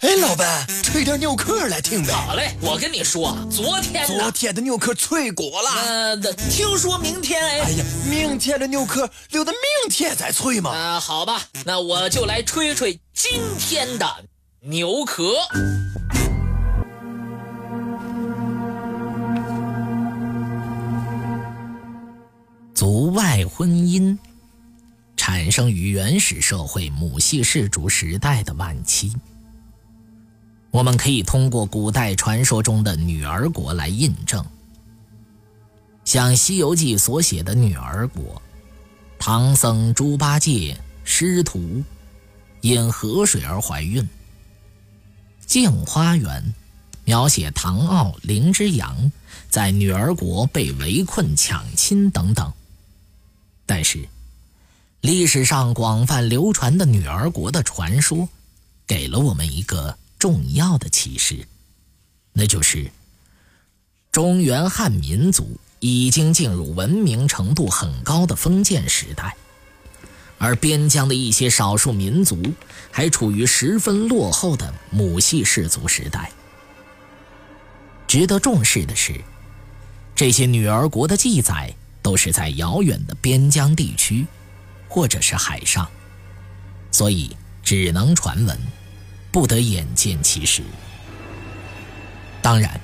哎，老板，吹点牛壳来听呗。好嘞，我跟你说，昨天昨天的牛壳脆果了。呃，听说明天哎。哎呀，明天的牛壳留到明天再吹嘛。啊，好吧，那我就来吹吹今天的牛壳。族外婚姻产生于原始社会母系氏族时代的晚期。我们可以通过古代传说中的女儿国来印证。像《西游记》所写的女儿国，唐僧猪八戒师徒因河水而怀孕；《镜花缘》描写唐傲林之阳在女儿国被围困抢亲等等。但是，历史上广泛流传的女儿国的传说，给了我们一个。重要的启示，那就是中原汉民族已经进入文明程度很高的封建时代，而边疆的一些少数民族还处于十分落后的母系氏族时代。值得重视的是，这些女儿国的记载都是在遥远的边疆地区，或者是海上，所以只能传闻。不得眼见其实。当然，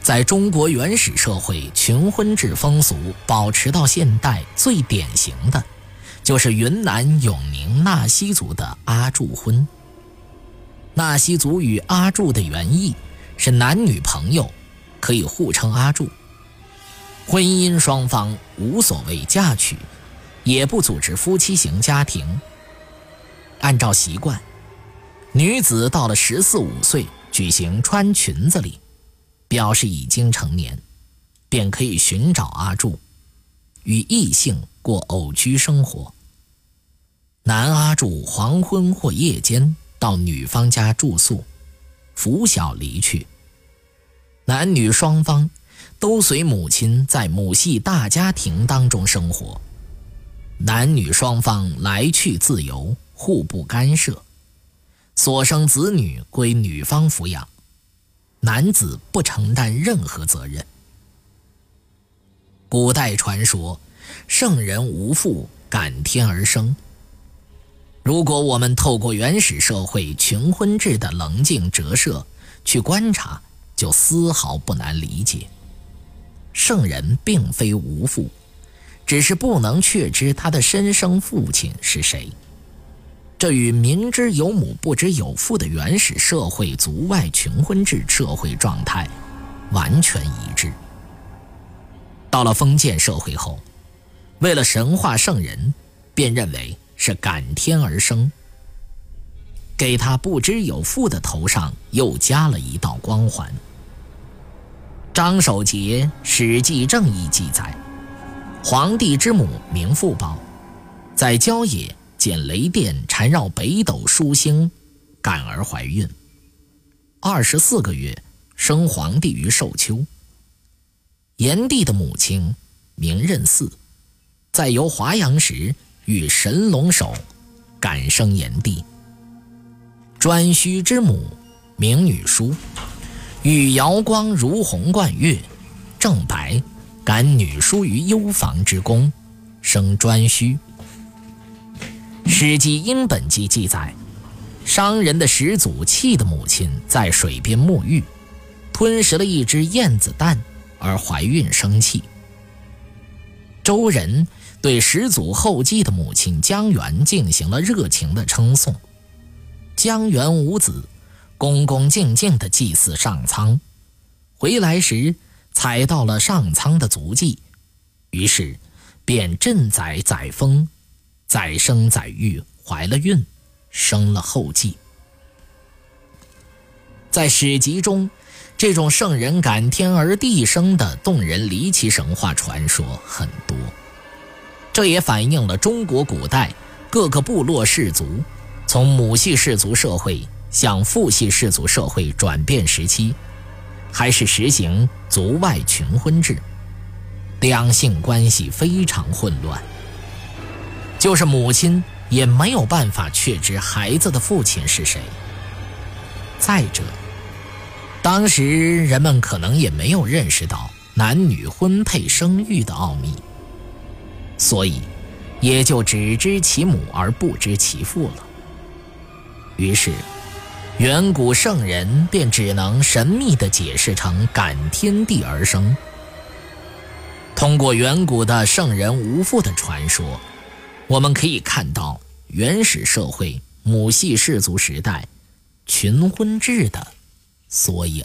在中国原始社会，群婚制风俗保持到现代，最典型的，就是云南永宁纳西族的阿柱婚。纳西族与阿柱的原意是男女朋友可以互称阿柱，婚姻双方无所谓嫁娶，也不组织夫妻型家庭。按照习惯。女子到了十四五岁，举行穿裙子礼，表示已经成年，便可以寻找阿柱，与异性过偶居生活。男阿柱黄昏或夜间到女方家住宿，拂晓离去。男女双方都随母亲在母系大家庭当中生活，男女双方来去自由，互不干涉。所生子女归女方抚养，男子不承担任何责任。古代传说，圣人无父，感天而生。如果我们透过原始社会群婚制的棱镜折射去观察，就丝毫不难理解，圣人并非无父，只是不能确知他的身生父亲是谁。这与明知有母不知有父的原始社会族外群婚制社会状态完全一致。到了封建社会后，为了神话圣人，便认为是感天而生，给他不知有父的头上又加了一道光环。张守节《史记正义》记载，皇帝之母名妇宝，在郊野。见雷电缠绕北斗疏星，感而怀孕。二十四个月，生皇帝于寿丘。炎帝的母亲名任嗣，在游华阳时遇神龙首，感生炎帝。颛顼之母名女书，遇瑶光如虹贯月，正白，感女书于幽房之宫，生颛顼。《史记·殷本纪》记载，商人的始祖契的母亲在水边沐浴，吞食了一只燕子蛋而怀孕生气。周人对始祖后稷的母亲姜元进行了热情的称颂。姜元无子，恭恭敬敬地祭祀上苍，回来时踩到了上苍的足迹，于是便镇载载丰。载生载育，怀了孕，生了后继。在史籍中，这种圣人感天而地生的动人离奇神话传说很多，这也反映了中国古代各个部落氏族从母系氏族社会向父系氏族社会转变时期，还是实行族外群婚制，两性关系非常混乱。就是母亲也没有办法确知孩子的父亲是谁。再者，当时人们可能也没有认识到男女婚配生育的奥秘，所以也就只知其母而不知其父了。于是，远古圣人便只能神秘地解释成感天地而生。通过远古的圣人无父的传说，我们可以看到原始社会母系氏族时代群婚制的缩影。